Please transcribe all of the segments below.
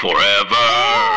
Forever.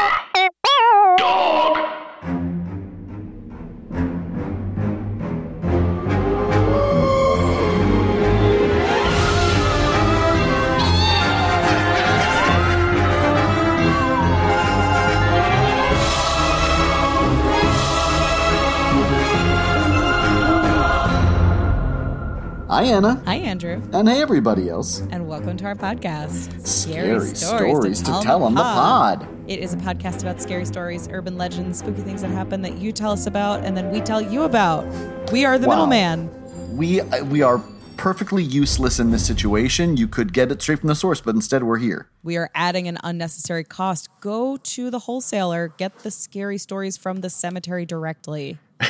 Hi, Anna. Hi, Andrew, And hey, everybody else. and welcome to our podcast. Scary stories to tell on the pod. It is a podcast about scary stories, urban legends, spooky things that happen that you tell us about, and then we tell you about. We are the Wow. middleman. We uh, we are perfectly useless in this situation. You could get it straight from the source, but instead we're here. We are adding an unnecessary cost. Go to the wholesaler, get the scary stories from the cemetery directly.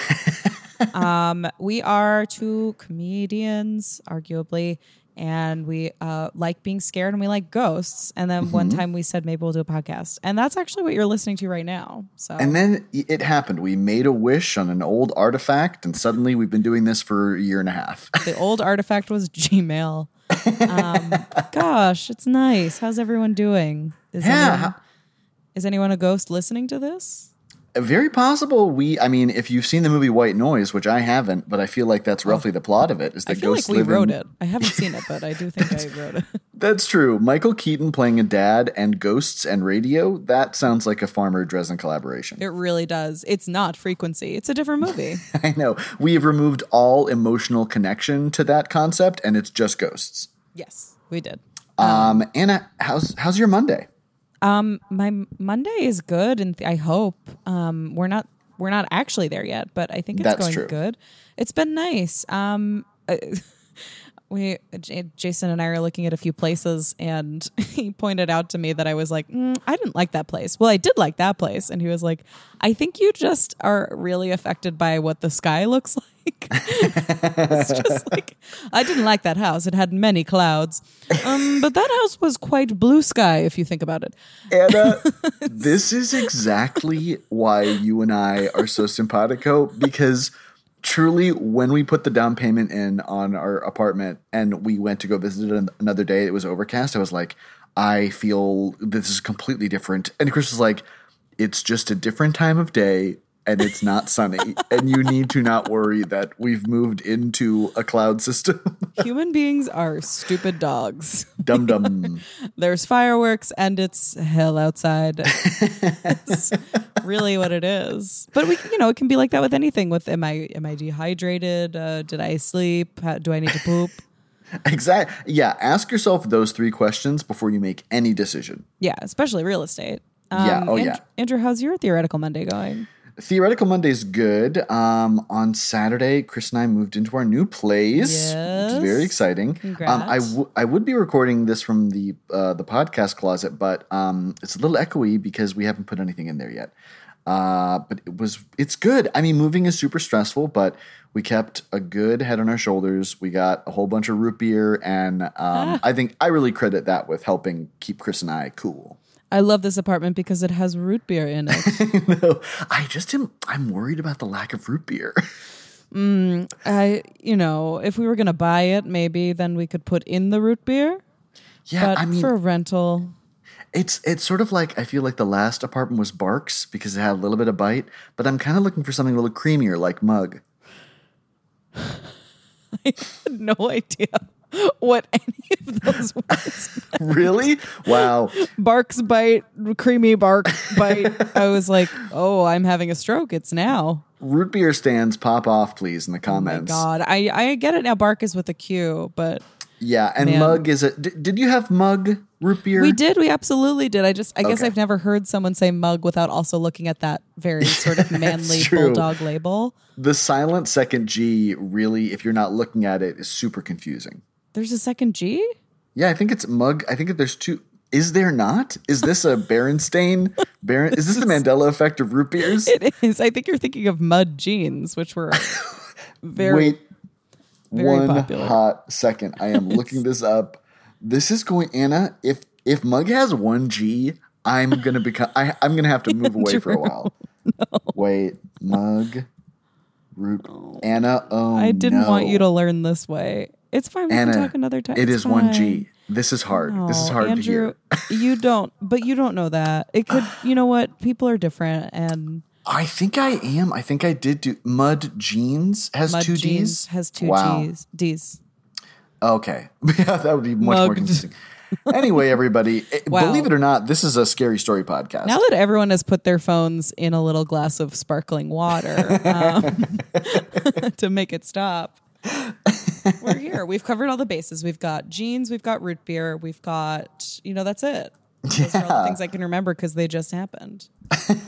um, we are two comedians, arguably, and we uh, like being scared and we like ghosts. And then one Mm-hmm. time we said maybe we'll do a podcast, and that's actually what you're listening to right now. So And then it happened. We made a wish on an old artifact, and suddenly we've been doing this for a year and a half. the old artifact was Gmail. Um, gosh, it's nice. How's everyone doing? Is Yeah. anyone, is anyone a ghost listening to this? Very possible. We, I mean, if you've seen the movie White Noise, which I haven't, but I feel like that's roughly the plot of it. Is Oh. I that feel like we live in- wrote it. I haven't seen it, but I do think I wrote it. That's true. Michael Keaton playing a dad and ghosts and radio. That sounds like a Farmer Dresden collaboration. It really does. It's not frequency. It's a different movie. I know. We have removed all emotional connection to that concept, and it's just ghosts. yes, we did. Um, Anna, how's how's your Monday? Um, my Monday is good, and th- I hope um, we're not we're not actually there yet, but I think it's That's going true. good. It's been nice. Um, uh, we J- Jason and I are looking at a few places, and he pointed out to me that I was like, mm, I didn't like that place. Well, I did like that place, and he was like, I think you just are really affected by what the sky looks like. it's just like I didn't like that house. It had many clouds, um, but that house was quite blue sky if you think about it. Anna, this is exactly why you and I are so simpatico because truly, when we put the down payment in on our apartment and we went to go visit it another day, it was overcast. I was like, I feel this is completely different. And Chris was like, it's just a different time of day and it's not sunny. and you need to not worry that we've moved into a cloud system. Human beings are stupid dogs. dum dum. There's fireworks and it's hell outside. It's really what it is. But we, you know, it can be like that with anything. With am I am I dehydrated? Uh, did I sleep? How, do I need to poop? Exactly. Yeah. Ask yourself those three questions before you make any decision. Yeah, especially real estate. Um, Yeah, oh, yeah. Andrew, how's your theoretical Monday going? Theoretical Monday's good. Um, on Saturday, Chris and I moved into our new place, Yes. which is very exciting. Um, I Congrats. w- I would be recording this from the uh, the podcast closet, but um, it's a little echoey because we haven't put anything in there yet. Uh, but it was it's good. I mean, moving is super stressful, but we kept a good head on our shoulders. We got a whole bunch of root beer, and um, Ah. I think I really credit that with helping keep Chris and I cool. I love this apartment because it has root beer in it. no, I just am. I'm worried about the lack of root beer. Mm, I, you know, if we were gonna buy it, maybe then we could put in the root beer. yeah, But I mean, for rental, it's it's sort of like I feel like the last apartment was Barq's because it had a little bit of bite, but I'm kind of looking for something a little creamier like Mug. I had no idea what any of those words. really? Wow. Barq's bite, creamy bark bite. I was like, oh, I'm having a stroke. It's now. Root beer stands pop off, please, in the Oh my comments. God, I I get it now. Bark is with a Q, but Yeah, and Man. Mug is a. D- did you have Mug root beer? we did. We absolutely did. I just, I guess I've never heard someone say mug without also looking at that very sort of manly bulldog label. The silent second G really, if you're not looking at it, is super confusing. There's a second G. Yeah, I think it's Mug. I think there's two. Is there not? Is this a Berenstain? Baron? Is this the Mandela effect of root beers? It is. I think you're thinking of Mudd jeans, which were very Wait very one popular. hot second. I am looking this up. This is going Anna. If if Mug has one G, I'm gonna become. I, I'm gonna have to move away for a while. Wait, Mug, root Anna. Oh, I didn't want you to learn this way. It's fine. We Anna, can talk another time. It's one G. This is hard. this is hard Andrew, to hear. you don't, but you don't know that. It could, you know what? People are different, and I think I am. I think I did do Mudd Jeans has Mudd two Jeans D's. has two Wow. G's. D's. Okay. Yeah, that would be much more Mugged. convincing. anyway, everybody, eh, Wow. believe it or not, this is a scary story podcast. Now that everyone has put their phones in a little glass of sparkling water um, to make it stop, we're here. We've covered all the bases. We've got jeans, we've got root beer, we've got, you know, that's it. Those are all the things I can remember because they just happened.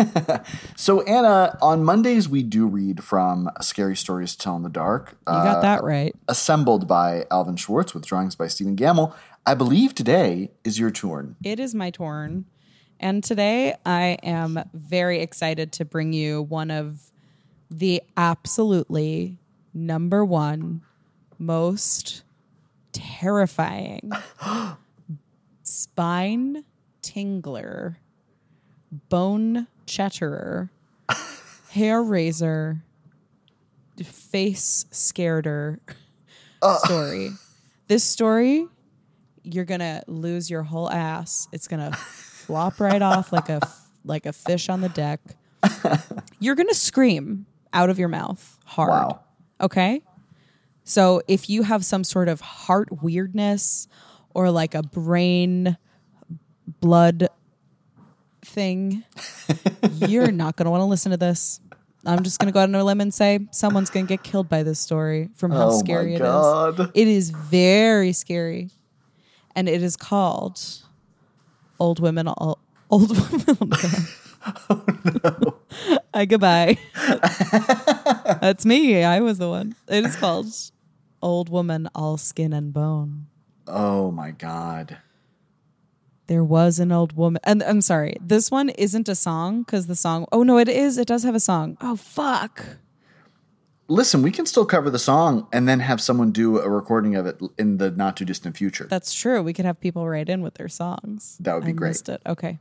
so, Anna, on Mondays, we do read from Scary Stories to Tell in the Dark, You uh, got that right. assembled by Alvin Schwartz with drawings by Stephen Gammell. I believe today is your turn. It is my turn. And today I am very excited to bring you one of the absolutely number one most terrifying spine tingler, bone chatterer, hair raiser, face scareder story. This story you're gonna lose your whole ass. It's gonna flop right off like a like a fish on the deck. You're gonna scream out of your mouth hard. Wow. Okay. So if you have some sort of heart weirdness or like a brain blood thing, you're not gonna want to listen to this. I'm just gonna go out on a limb and say someone's gonna get killed by this story from how Oh scary it is. It is very scary, and it is called "Old Women All Old Women." oh, no. I goodbye. That's me. I was the one. It is called "Old Woman All Skin and Bone." Oh my God. There was an old woman, and I'm sorry. This one isn't a song because the song. Oh no, it is. It does have a song. Oh fuck. Listen, we can still cover the song and then have someone do a recording of it in the not too distant future. That's true. We could have people write in with their songs. That would be I great. Missed it. Okay.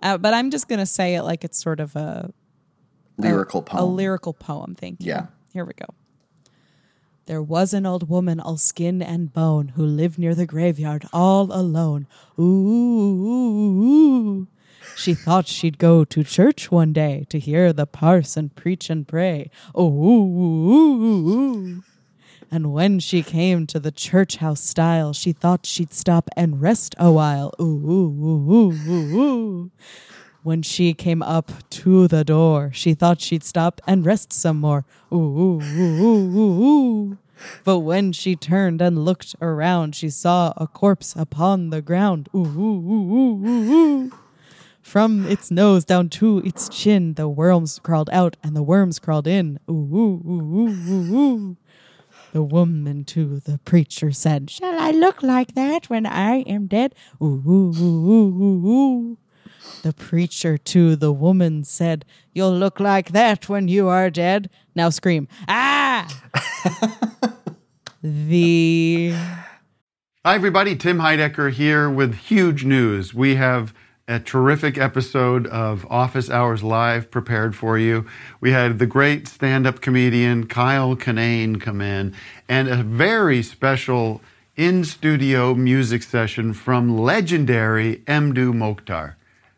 Uh, but I'm just gonna say it like it's sort of a Lyrical a, poem. A lyrical poem. Thank you. Yeah. Here we go. There was an old woman, all skin and bone, who lived near the graveyard all alone. Ooh. Ooh, ooh. she thought she'd go to church one day to hear the parson preach and pray. Ooh. Ooh ooh ooh ooh ooh. And when she came to the church house style, she thought she'd stop and rest a while. Ooh, ooh, ooh, ooh, ooh. When she came up to the door, she thought she'd stop and rest some more. Ooh, ooh, ooh, ooh, ooh, ooh. But when she turned and looked around, she saw a corpse upon the ground. Ooh, ooh, ooh, ooh, ooh, ooh. From its nose down to its chin, the worms crawled out and the worms crawled in. Ooh, ooh, ooh, ooh, ooh, ooh. The woman to the preacher said, Shall I look like that when I am dead? Ooh, ooh, ooh, ooh, ooh, ooh. The preacher to the woman said, You'll look like that when you are dead. Now scream, Ah! the. Hi, everybody. Tim Heidecker here with huge news. We have a terrific episode of Office Hours Live prepared for you. We had the great stand up comedian Kyle Kinane come in and a very special in studio music session from legendary Mdou Moctar.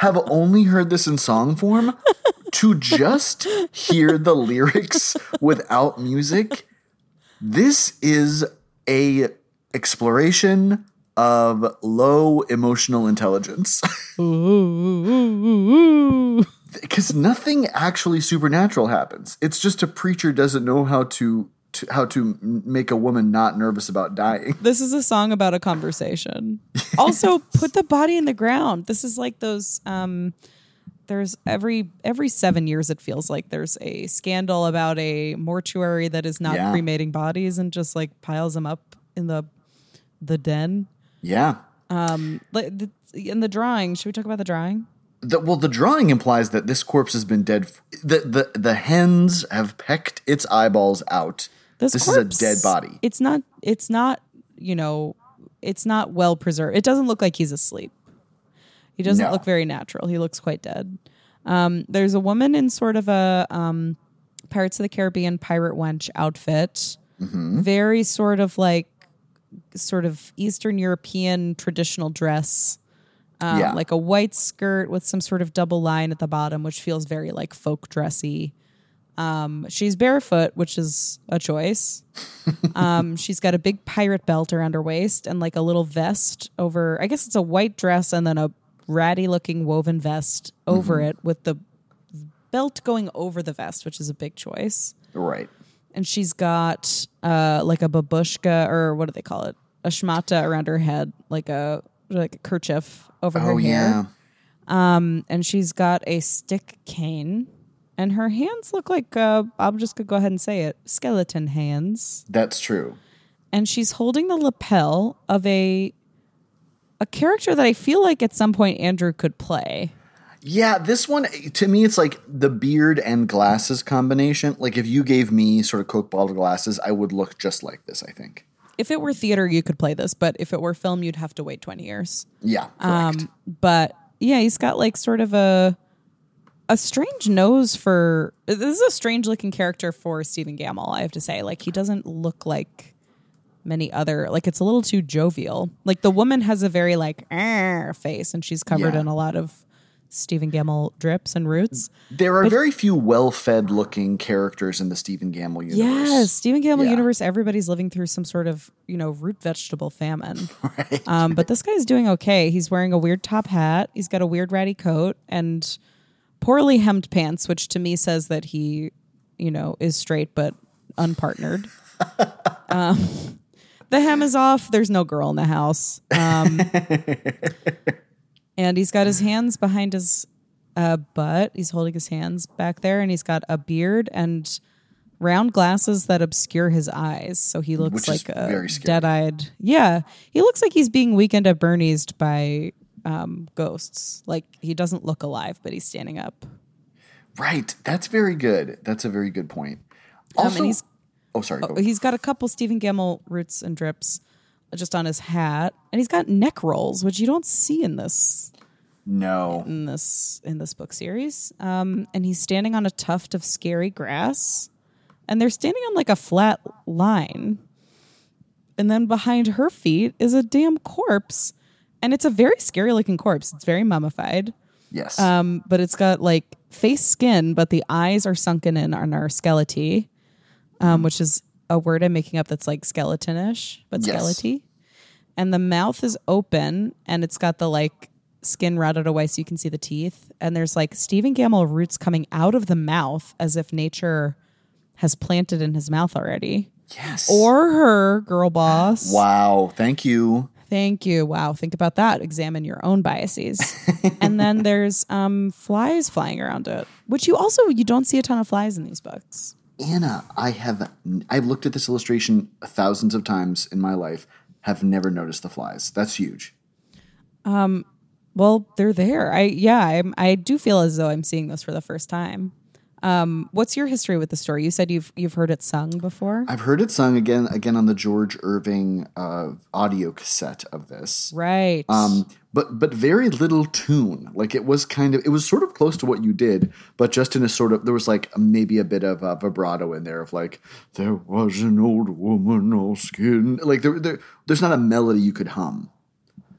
Have only heard this in song form. To just hear the lyrics without music, this is a exploration of low emotional intelligence. Because nothing actually supernatural happens. It's just a preacher doesn't know how to, to how to make a woman not nervous about dying. This is a song about a conversation. Also, put the body in the ground. This is like those um there's every every seven years it feels like there's a scandal about a mortuary that is not Yeah. cremating bodies and just like piles them up in the the den. Yeah. Um like the, in the drawing, should we talk about the drawing? The, well, the drawing implies that this corpse has been dead. f- The the the hens have pecked its eyeballs out. This, is a dead body. It's not. It's not. You know, it's not well preserved. It doesn't look like he's asleep. He doesn't No. look very natural. He looks quite dead. Um, there's a woman in sort of a um, Pirates of the Caribbean pirate wench outfit, Mm-hmm. very sort of like sort of Eastern European traditional dress. Um, Yeah. like a white skirt with some sort of double line at the bottom, which feels very like folk dressy. Um, she's barefoot, which is a choice. um, she's got a big pirate belt around her waist and like a little vest over. I guess it's a white dress and then a ratty looking woven vest over it with the belt going over the vest, which is a big choice. Right. And she's got uh, like a babushka or what do they call it? A shmata around her head, like a like a kerchief over her Oh hair yeah. and she's got a stick cane and her hands look like uh, i'm just gonna go ahead and say it skeleton hands That's true. and she's holding the lapel of a a character that i feel like at some point andrew could play Yeah, this one to me it's like the beard and glasses combination. Like if you gave me sort of Coke bottle glasses, I would look just like this, I think. if it were theater you could play this but if it were film you'd have to wait 20 years Yeah, correct. but yeah he's got like sort of a a strange nose for this is a strange looking character for Stephen Gammell, I have to say. Like he doesn't look like many other like it's a little too jovial. Like the woman has a very like face and she's covered Yeah. in a lot of Stephen Gammell drips and roots. there are very few well-fed looking characters in the Stephen Gammell universe. Yes, Stephen Gammell Yeah. universe. Everybody's living through some sort of you know root vegetable famine. Um, but this guy's doing okay. He's wearing a weird top hat. He's got a weird ratty coat and poorly hemmed pants, which to me says that he, you know, is straight but unpartnered. um, the hem is off. There's no girl in the house. Um, and he's got his hands behind his uh, butt. He's holding his hands back there, and he's got a beard and round glasses that obscure his eyes. So he looks Which like a dead-eyed. Yeah, he looks like he's being weekend at Bernie's by um, ghosts. Like he doesn't look alive, but he's standing up. Right. That's very good. That's a very good point. Um, Also, and he's oh, sorry. Go. he's got a couple Stephen Gammell roots and drips just on his hat, and he's got neck rolls, which you don't see in this no. in this in this book series. Um, and he's standing on a tuft of scary grass, and they're standing on like a flat line. And then behind her feet is a damn corpse, and it's a very scary looking corpse. It's very mummified, Yes. um, but it's got like face skin, but the eyes are sunken in on our skelety, um, which is a word I'm making up that's like skeletonish, but Yes. skelety. And the mouth is open and it's got the like skin rotted away so you can see the teeth. And there's like Stephen Gammell roots coming out of the mouth as if nature has planted in his mouth already. yes. Or her, girl boss. wow. Thank you. Thank you. Wow. Think about that. Examine your own biases. and then there's um, flies flying around it, which you also you don't see a ton of flies in these books. Anna, I have I've looked at this illustration thousands of times in my life. Have never noticed the flies. That's huge. Well, they're there. I yeah, I'm, I do feel as though I'm seeing this for the first time. Um, what's your history with the story? You said you've you've heard it sung before, I've heard it sung again again on the George Irving uh, audio cassette of this. right? Um, but but very little tune. Like it was kind of it was sort of close to what you did, but just in a sort of there was like maybe a bit of a vibrato in there of like there was an old woman all skin. Like there, there there's not a melody you could hum,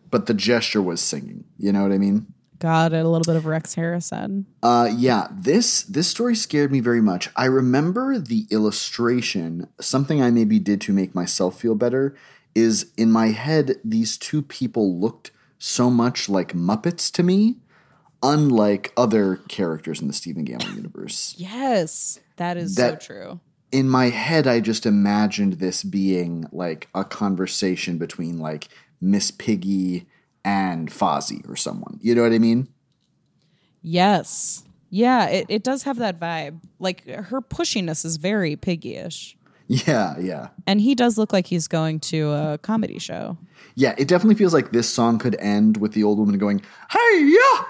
but the gesture was singing. You know what I mean? Got it. A little bit of Rex Harrison. Uh, yeah, this this story scared me very much. I remember the illustration. Something I maybe did to make myself feel better is in my head. These two people looked so much like Muppets to me, unlike other characters in the Stephen Gammell universe. Yes, that is That- so true. In my head, I just imagined this being like a conversation between like Miss Piggy and Fozzie or someone. You know what I mean? Yes. Yeah, it, it does have that vibe. Like her pushiness is very piggyish. Yeah, yeah. And he does look like he's going to a comedy show. Yeah, it definitely feels like this song could end with the old woman going, Hey, yeah.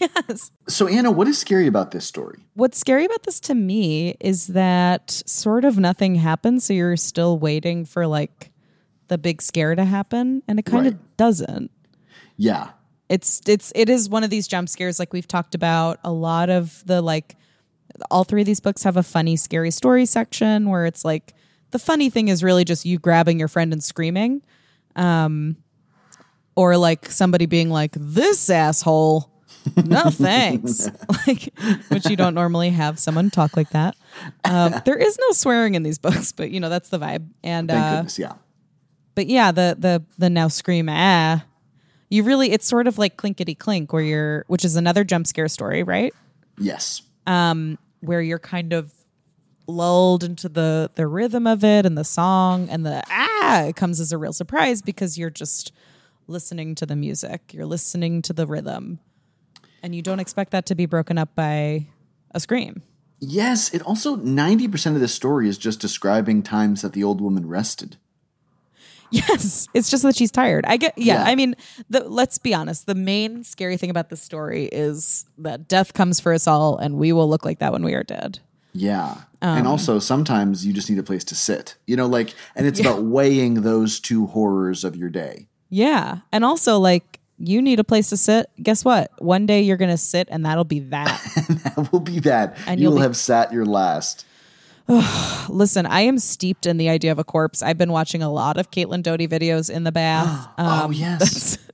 Yes. So, Anna, what is scary about this story? What's scary about this to me is that sort of nothing happens. So you're still waiting for like the big scare to happen. And it kind Right. of doesn't. Yeah. it's it's it is one of these jump scares like we've talked about a lot of the like all three of these books have a funny scary story section where it's like the funny thing is really just you grabbing your friend and screaming um or like somebody being like this asshole no thanks like which you don't normally have someone talk like that um there is no swearing in these books but you know that's the vibe and uh goodness. Yeah. but yeah, the the the now scream ah, you really it's sort of like clinkety clink where you're, which is another jump scare story, right? Yes. Um, Where you're kind of lulled into the the rhythm of it and the song and the ah, it comes as a real surprise because you're just listening to the music, you're listening to the rhythm, and you don't expect that to be broken up by a scream. Yes. It also, 90% of this story is just describing times that the old woman rested. Yes, it's just that she's tired. I get yeah, Yeah. I mean, the, let's be honest, the main scary thing about this story is that death comes for us all and we will look like that when we are dead. Yeah. Um, and also, sometimes you just need a place to sit. You know, like, and it's about weighing those two horrors of your day. Yeah. And also like you need a place to sit. Guess what? One day you're going to sit and that'll be that. That will be that. And you you'll will be- have sat your last. Listen, I am steeped in the idea of a corpse. I've been watching a lot of Caitlin Doughty videos in the bath. oh, yes.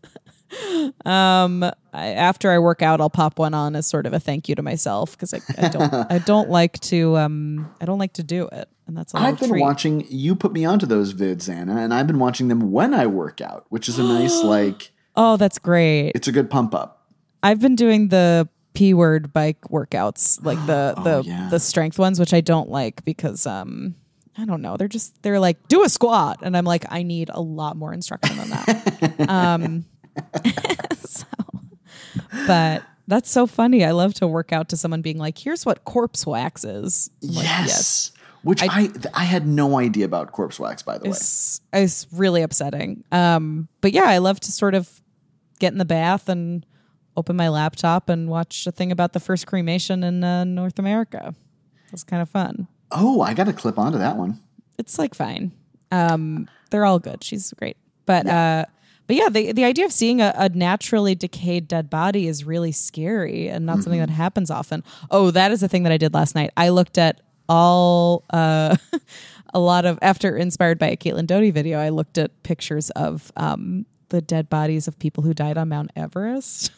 I, after I work out, I'll pop one on as sort of a thank you to myself because I, I don't I don't like to um I don't like to do it, and that's I've been treat. watching, you put me onto those vids, Anna, and I've been watching them when I work out, which is a nice, like, Oh, that's great. it's a good pump up. I've been doing the p word bike workouts, like the the Oh, yeah. the strength ones, which I don't like because um I don't know. They're just they're like do a squat, and I'm like I need a lot more instruction than that. um, so, but that's so funny. I love to work out to someone being like, "Here's what corpse wax is." Like, yes. Which I, th- I had no idea about corpse wax, by the way. It's, it's really upsetting. Um, but yeah, I love to sort of get in the bath and open my laptop and watch a thing about the first cremation in uh, North America. It was kind of fun. Oh, I got to clip onto that one. It's like fine. Um, they're all good. She's great. But uh, but yeah, the the idea of seeing a, a naturally decayed dead body is really scary and not something that happens often. Oh, that is the thing that I did last night. I looked at all uh, a lot of after inspired by a Caitlin Doughty video. I looked at pictures of um, the dead bodies of people who died on Mount Everest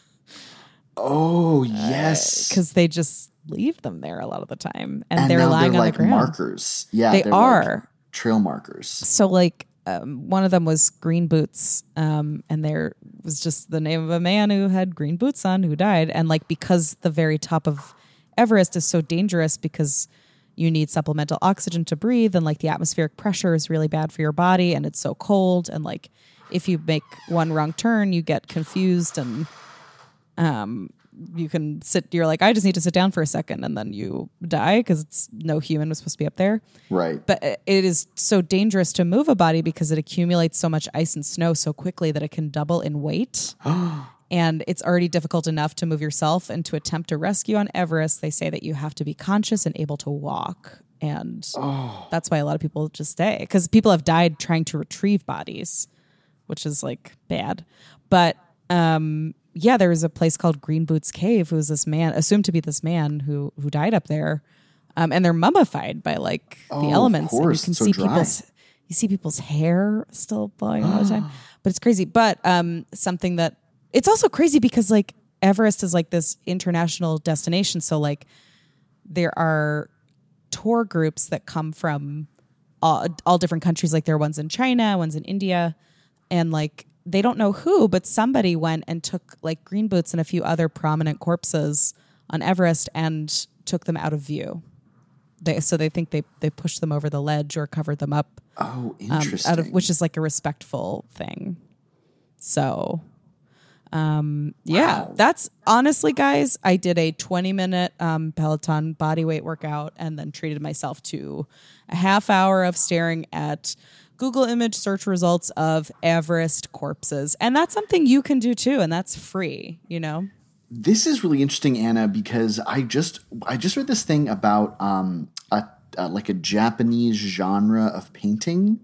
Oh, yes. because they just leave them there a lot of the time, and, and they're lying they're on like the ground. markers. Yeah, They they're like trail markers. so like um, one of them was green boots um, and there was just the name of a man who had green boots on who died and like because the very top of everest is so dangerous because you need supplemental oxygen to breathe and like the atmospheric pressure is really bad for your body and it's so cold and like if you make one wrong turn you get confused and um you can sit you're like i just need to sit down for a second and then you die because it's no human was supposed to be up there Right. but it is so dangerous to move a body because it accumulates so much ice and snow so quickly that it can double in weight. and it's already difficult enough to move yourself and to attempt a rescue on Everest, they say that you have to be conscious and able to walk. And that's why a lot of people just stay because people have died trying to retrieve bodies, which is like bad. But um, yeah, there was a place called Green Boots Cave, who was this man, assumed to be this man who who died up there, um, and they're mummified by like Oh, the elements. and course, you can so see dry. people's you see people's hair still blowing all the time, but it's crazy. But um, something that it's also crazy because like Everest is like this international destination, so like there are tour groups that come from all, all different countries. Like there are ones in China, ones in India, and like they don't know who, but somebody went and took like green boots and a few other prominent corpses on Everest and took them out of view. They so they think they they pushed them over the ledge or covered them up oh, um, interesting. out of which is like a respectful thing. So, Um, yeah, Wow. that's honestly, guys, I did a 20 minute um, Peloton body weight workout and then treated myself to a half hour of staring at Google image search results of Everest corpses. And that's something you can do too. And that's free, you know? This is really interesting, Anna, because I just I just read this thing about um a, uh like a Japanese genre of painting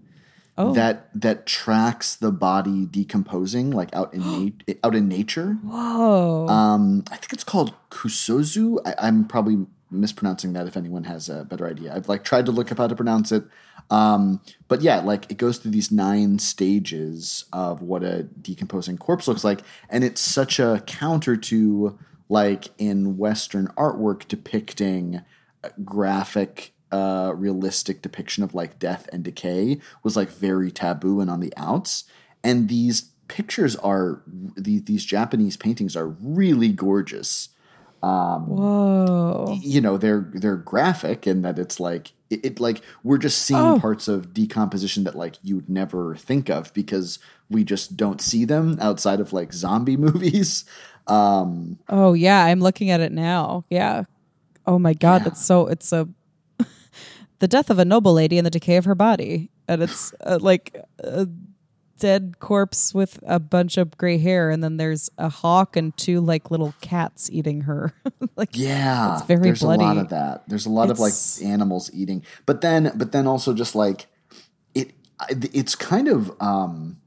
Oh. that that tracks the body decomposing like out in na- out in nature. Whoa. Um, I think it's called kusozu. I, I'm probably mispronouncing that. If anyone has a better idea, I've like tried to look up how to pronounce it. Um, but yeah, like it goes through these nine stages of what a decomposing corpse looks like, and it's such a counter to like in Western artwork depicting graphic uh realistic depiction of like death and decay was like very taboo and on the outs and these pictures are these, these japanese paintings are really gorgeous Um, Whoa. you know they're they're graphic in that it's like it, it like we're just seeing Oh. parts of decomposition that like you'd never think of because we just don't see them outside of like zombie movies um Oh, yeah. I'm looking at it now. Yeah. Oh my God. Yeah. That's so, it's a, the death of a noble lady and the decay of her body. And it's uh, like a dead corpse with a bunch of gray hair. And then there's a hawk and two like little cats eating her. like, Yeah, It's very there's a lot bloody. of that. There's a lot of like animals eating, but then but then also just like it it's kind of um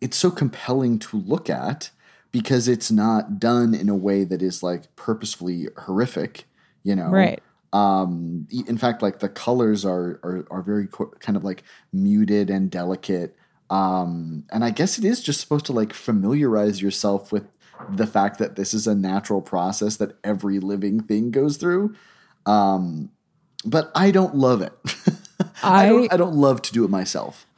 it's so compelling to look at because it's not done in a way that is like purposefully horrific, you know. right. Um in fact like the colors are are are very co- kind of like muted and delicate. Um and I guess it is just supposed to like familiarize yourself with the fact that this is a natural process that every living thing goes through. Um, but I don't love it. I, I- don't. I don't love to do it myself.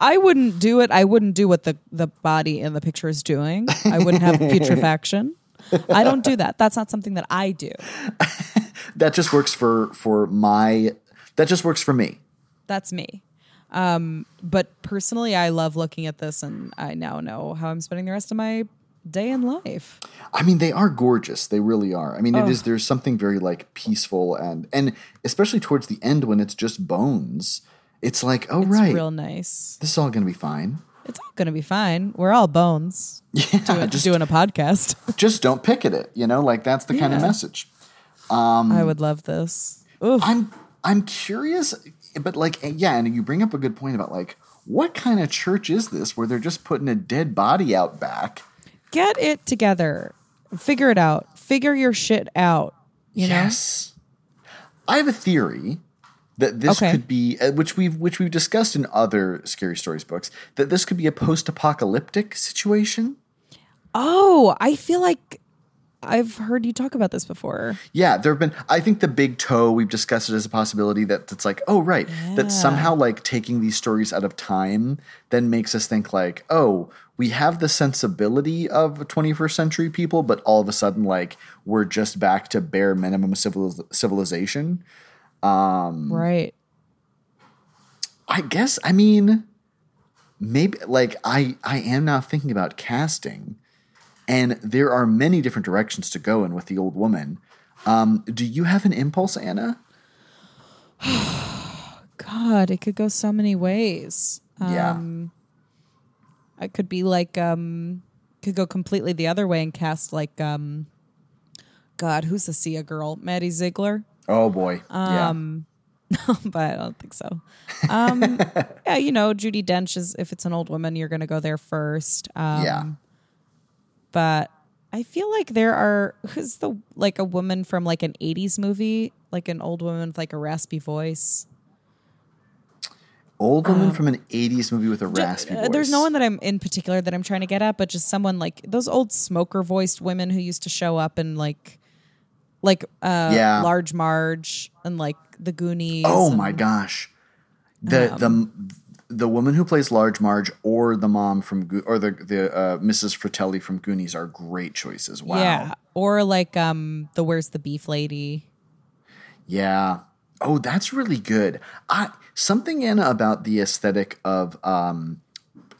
I wouldn't do it. I wouldn't do what the, the body in the picture is doing. I wouldn't have putrefaction. I don't do that. That's not something that I do. That just works for for my. That just works for me. That's me. Um, but personally, I love looking at this, and I now know how I'm spending the rest of my day in life. I mean, they are gorgeous. They really are. I mean, it is. There's something very like peaceful and and especially towards the end when it's just bones. It's like, oh It's right, real nice. this is all going to be fine. It's all gonna be fine. We're all bones Yeah, doing, just doing a podcast. just don't pick at it. You know, like that's the kind of Yeah. message. I would love this. Oof. I'm I'm curious, but like yeah, and you bring up a good point about like what kind of church is this where they're just putting a dead body out back? Get it together. Figure it out. Figure your shit out. You know. yes, I have a theory that this Okay. could be, uh, which we've which we've discussed in other scary stories books, that this could be a post-apocalyptic situation. Oh, I feel like I've heard you talk about this before. Yeah, there have been. I think the big toe. We've discussed it as a possibility that it's like, oh right, Yeah. that somehow like taking these stories out of time then makes us think like, oh, we have the sensibility of 21st century people, but all of a sudden like we're just back to bare minimum civil civilization. Mm. Right. I guess. I mean, maybe like I I am now thinking about casting, and there are many different directions to go in with the old woman. Um, do you have an impulse, Anna? God, it could go so many ways. Yeah. Um, I could be like, um, could go completely the other way and cast like, um, God, who's the Sia girl? Maddie Ziegler. Oh boy. Um, but I don't think so. Um, yeah, you know, Judi Dench is if it's an old woman, you're going to go there first. Um, yeah. But I feel like there are who's the like a woman from like an '80s movie, like an old woman with like a raspy voice. Old woman from an 80s movie with a raspy Uh, voice. There's no one that I'm in particular that I'm trying to get at, but just someone like those old smoker voiced women who used to show up in like, like uh, Yeah. Large Marge and like the Goonies. Oh and- my gosh. The the the woman who plays Large Marge or the mom from Go- or the the uh, Mrs. Fratelli from Goonies are great choices. Wow. Yeah, or like um the Where's the Beef Lady. Yeah. Oh, that's really good. I something in about the aesthetic of um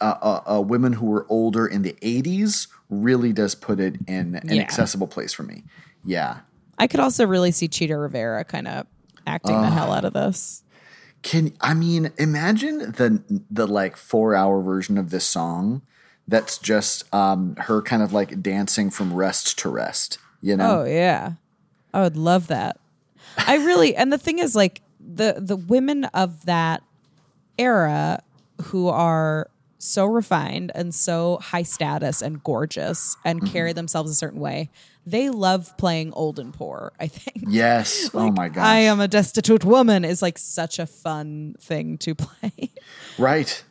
uh, uh, uh, women who were older in the 80s really does put it in an Yeah. accessible place for me. Yeah. I could also really see Chita Rivera kind of acting the hell out of this. Can I mean imagine the the like four hour version of this song that's just um her kind of like dancing from rest to rest, you know? Oh yeah. I would love that. I really and the thing is like the the women of that era who are so refined and so high status and gorgeous and Mm-hmm. carry themselves a certain way. They love playing old and poor, I think. Yes. oh my gosh. I am a destitute woman is like such a fun thing to play. Right.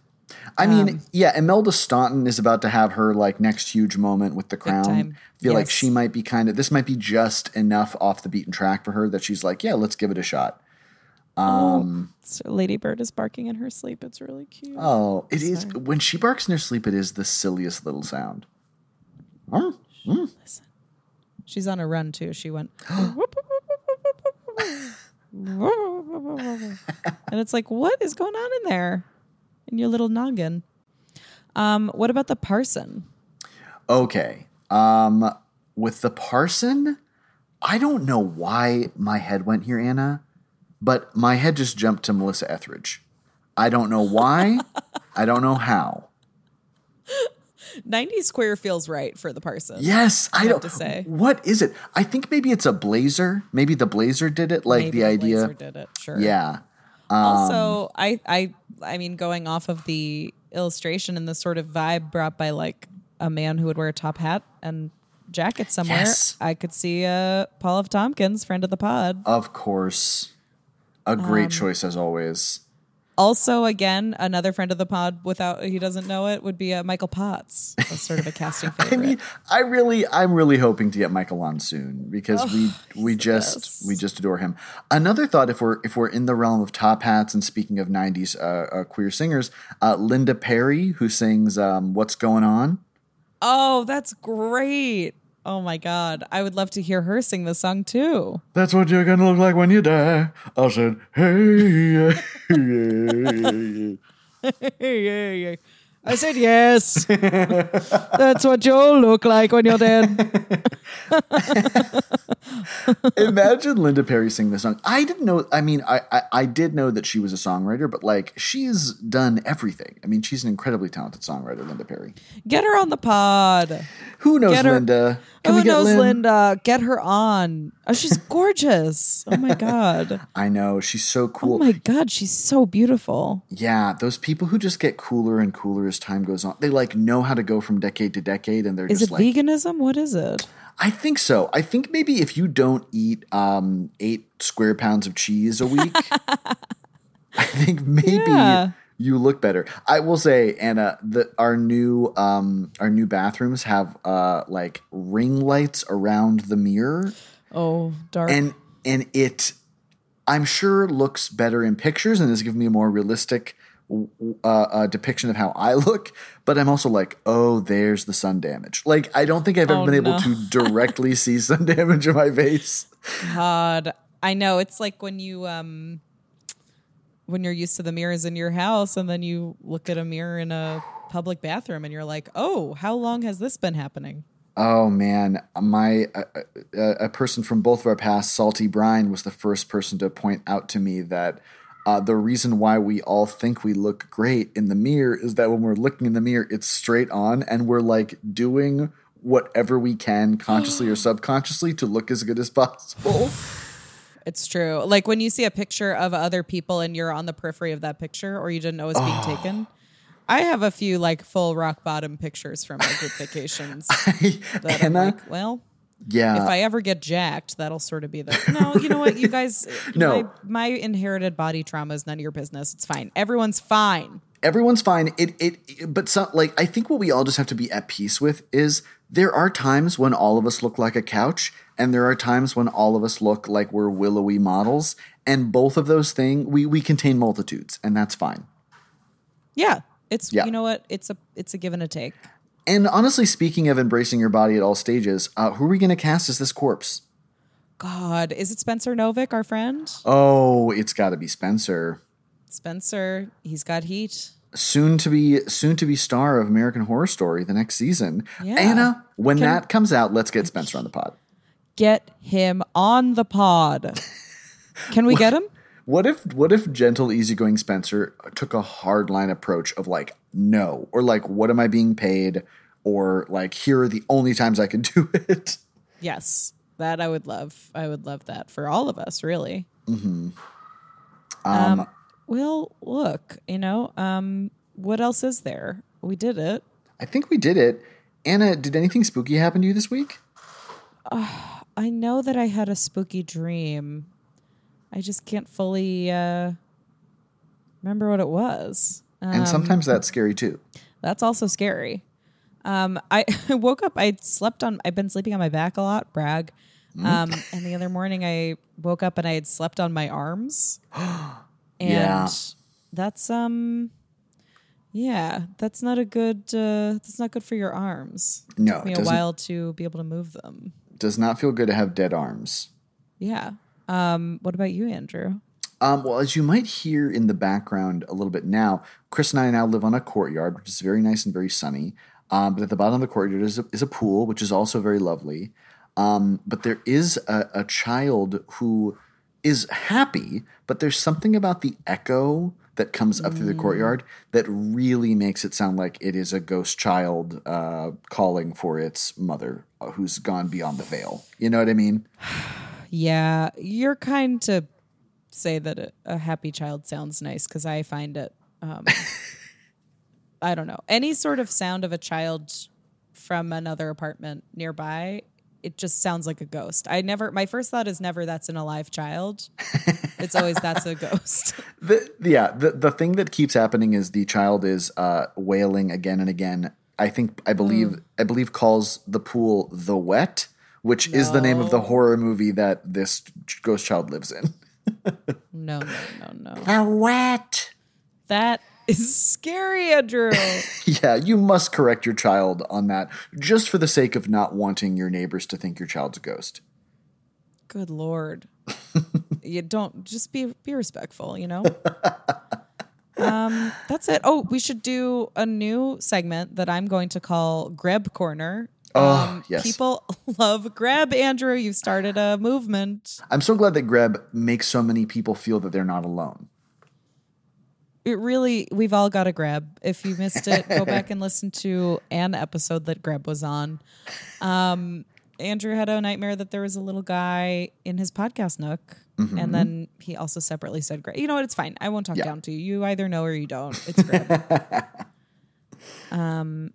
I mean, um, yeah, Imelda Staunton is about to have her like next huge moment with the crown. feel like she might be kind of this might be just enough off the beaten track for her that she's like, yeah, let's give it a shot. Oh, um, so Lady Bird is barking in her sleep. It's really cute. Oh, it is when she barks in her sleep. It is the silliest little sound. Oh, She's on a run too. She went And it's like, what is going on in there? In your little noggin. Um, what about the parson? Okay. Um, with the parson, I don't know why my head went here, Anna, but my head just jumped to Melissa Etheridge. I don't know why. I don't know how. 90 square feels right for the parson. Yes, I, have don't. to say. what is it? I think maybe it's a blazer. Maybe the blazer did it. Like Maybe the idea. Did it. Sure. Yeah. also, I, I, I mean, going off of the illustration and the sort of vibe brought by like a man who would wear a top hat and jacket somewhere, Yes. I could see uh, Paul F. Tompkins, friend of the pod. Of course. A great Um, choice as always. Also, again, another friend of the pod without he doesn't know it would be uh, Michael Potts. Sort of a casting favorite. I mean, I really, I'm really hoping to get Michael on soon because we we just best. we just adore him. Another thought, if we're if we're in the realm of top hats and speaking of '90s uh, uh, queer singers, uh, Linda Perry, who sings um, "What's Going On." oh, that's great. Oh my god, I would love to hear her sing the song too. That's what you're gonna look like when you die. I said, hey, yeah, yeah, yeah. I said yes. that's what you'll look like when you're dead. Imagine Linda Perry singing this song. I didn't know. I mean, I, I I did know that she was a songwriter, but like she's done everything. I mean, she's an incredibly talented songwriter, Linda Perry. Get her on the pod. Who knows her- Linda? Can Who get knows Lynn? Linda? Get her on. Oh, she's gorgeous. Oh my god. I know she's so oh cool. Oh my god, she's so beautiful. yeah, those people who just get cooler and cooler as time goes on. They like know how to go from decade to decade, and they're Is just it like, veganism? What is it? I think so. I think maybe if you don't eat um, eight square pounds of cheese a week, I think maybe Yeah. you look better. I will say, Anna, that our new um, our new bathrooms have uh, like ring lights around the mirror, Oh, dark. and and it, I'm sure, looks better in pictures and is giving me a more realistic. Uh, uh, depiction of how I look, but I'm also like, oh, there's the sun damage. Like, I don't think I've ever Oh, been able no. to directly see sun damage in my face. God, I know. It's like when you um when you're used to the mirrors in your house and then you look at a mirror in a public bathroom and you're like, "Oh, how long has this been happening?" Oh man, my a person from both of our past, Salty Brine, was the first person to point out to me that uh, the reason why we all think we look great in the mirror is that when we're looking in the mirror, it's straight on, and we're like doing whatever we can, consciously or subconsciously, to look as good as possible. It's true. Like when you see a picture of other people and you're on the periphery of that picture or you didn't know it was being taken. I have a few like full rock bottom pictures from my group vacations that I'm like, well, yeah, if I ever get jacked, that'll sort of be the no. You know what, you guys? No. my, my inherited body trauma is none of your business. It's fine. Everyone's fine. everyone's fine. It it but some like I think what we all just have to be at peace with is there are times when all of us look like a couch and there are times when all of us look like we're willowy models and both of those things we we contain multitudes and that's fine. Yeah, it's Yeah. you know what? It's a it's a give and a take. And honestly speaking of embracing your body at all stages, uh, who are we going to cast as this corpse? God, is it Spencer Novick, our friend? Oh, it's got to be Spencer. Spencer, he's got heat. soon to be soon to be star of American Horror Story the next season. Yeah. Anna, when Can- that comes out, let's get Spencer on the pod. Get him on the pod. Can we get him? What if what if gentle easygoing Spencer took a hardline approach of like no or like what am I being paid or like here are the only times I can do it. Yes, that I would love. I would love that for all of us, really. Um, Um, well, look, you know, um, what else is there? We did it. I think we did it. Anna, did anything spooky happen to you this week? I know that I had a spooky dream. I just can't fully uh, remember what it was. And sometimes that's scary too. That's also scary. Um, I woke up. I slept on. I've been sleeping on my back a lot. Brag. Um, and the other morning, I woke up and I had slept on my arms. and Yeah. that's um, yeah, that's not a good. Uh, that's not good for your arms. No, Took me it a while to be able to move them. does not feel good to have dead arms. Yeah. Um, what about you, Andrew? Um, well, as you might hear in the background a little bit now, Chris and I now live on a courtyard, which is very nice and very sunny. Um, but at the bottom of the courtyard is a, is a pool, which is also very lovely. Um, but there is a, a child who is happy, but there's something about the echo that comes up through the courtyard that really makes it sound like it is a ghost child uh, calling for its mother uh, who's gone beyond the veil. You know what I mean? Yeah, you're kind to say that a, a happy child sounds nice because I find it. Um, I don't know any sort of sound of a child from another apartment nearby. It just sounds like a ghost. I never. My first thought is never that's an alive child. it's always that's a ghost. The, yeah, the the thing that keeps happening is the child is uh, wailing again and again. I think I believe Mm. I believe calls the pool the wet, which is the name of the horror movie that this ghost child lives in. No, no, no, no. The wet. That is scary, Andrew. Yeah, you must correct your child on that, just for the sake of not wanting your neighbors to think your child's a ghost. Good lord. you don't just be be respectful, you know? um that's it. Oh, we should do a new segment that I'm going to call Greb Corner. Um, Oh, yes. People love Grab, Andrew. You've started a movement. I'm so glad that Grab makes so many people feel that they're not alone. It really we've all got a Grab. If you missed it, go back and listen to an episode that Grab was on. Um Andrew had a nightmare that there was a little guy in his podcast nook. And then he also separately said, Greg. You know what? It's fine. I won't talk Yeah. down to you. You either know or you don't. It's Greb. um,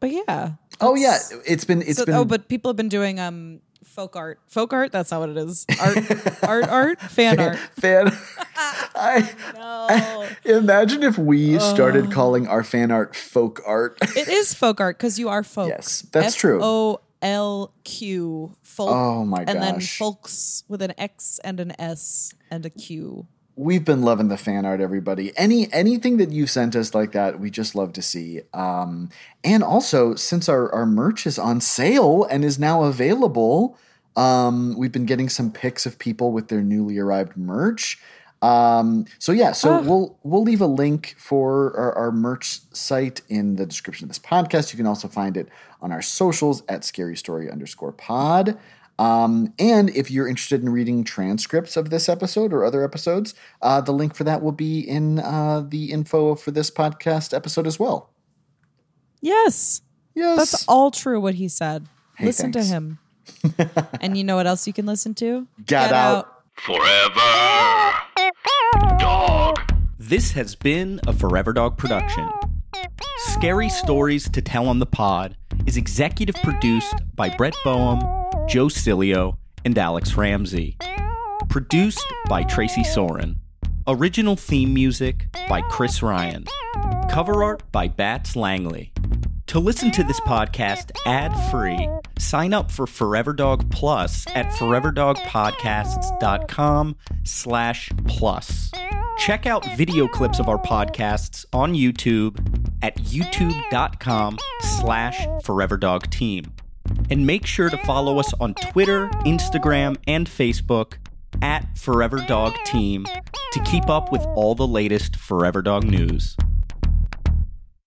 but yeah. Oh yeah, it's been it's So- been oh, but people have been doing um folk art. Folk art? That's not what it is. Art, art, art, fan art. fan. I, No. imagine if we started calling our fan art folk art. It is folk art because you are folk. Yes, that's true. O L Q. Folk. Oh my gosh. And then folks with an X and an S and a Q. We've been loving the fan art, everybody. Any anything that you've sent us like that, we just love to see. Um, and also, since our, our merch is on sale and is now available, um, we've been getting some pics of people with their newly arrived merch. Um, so yeah, so we'll we'll leave a link for our, our merch site in the description of this podcast. You can also find it on our socials at scary story underscore pod. Um, and if you're interested in reading transcripts of this episode or other episodes, uh, the link for that will be in uh, the info for this podcast episode as well. Yes. Yes. That's all true what he said. Hey, listen thanks. to him. and you know what else you can listen to? Get Out. Forever. Dog. This has been a Forever Dog production. Scary Stories to Tell on the Pod is executive produced by Brett Boehm, Joe Cilio, and Alex Ramsey. Produced by Tracy Soren. Original theme music by Chris Ryan. Cover art by Bats Langley. To listen to this podcast ad-free, sign up for Forever Dog Plus at foreverdogpodcasts.com slash plus. Check out video clips of our podcasts on YouTube at youtube.com slash foreverdogteam. And make sure to follow us on Twitter, Instagram, and Facebook at Forever Dog Team to keep up with all the latest Forever Dog news.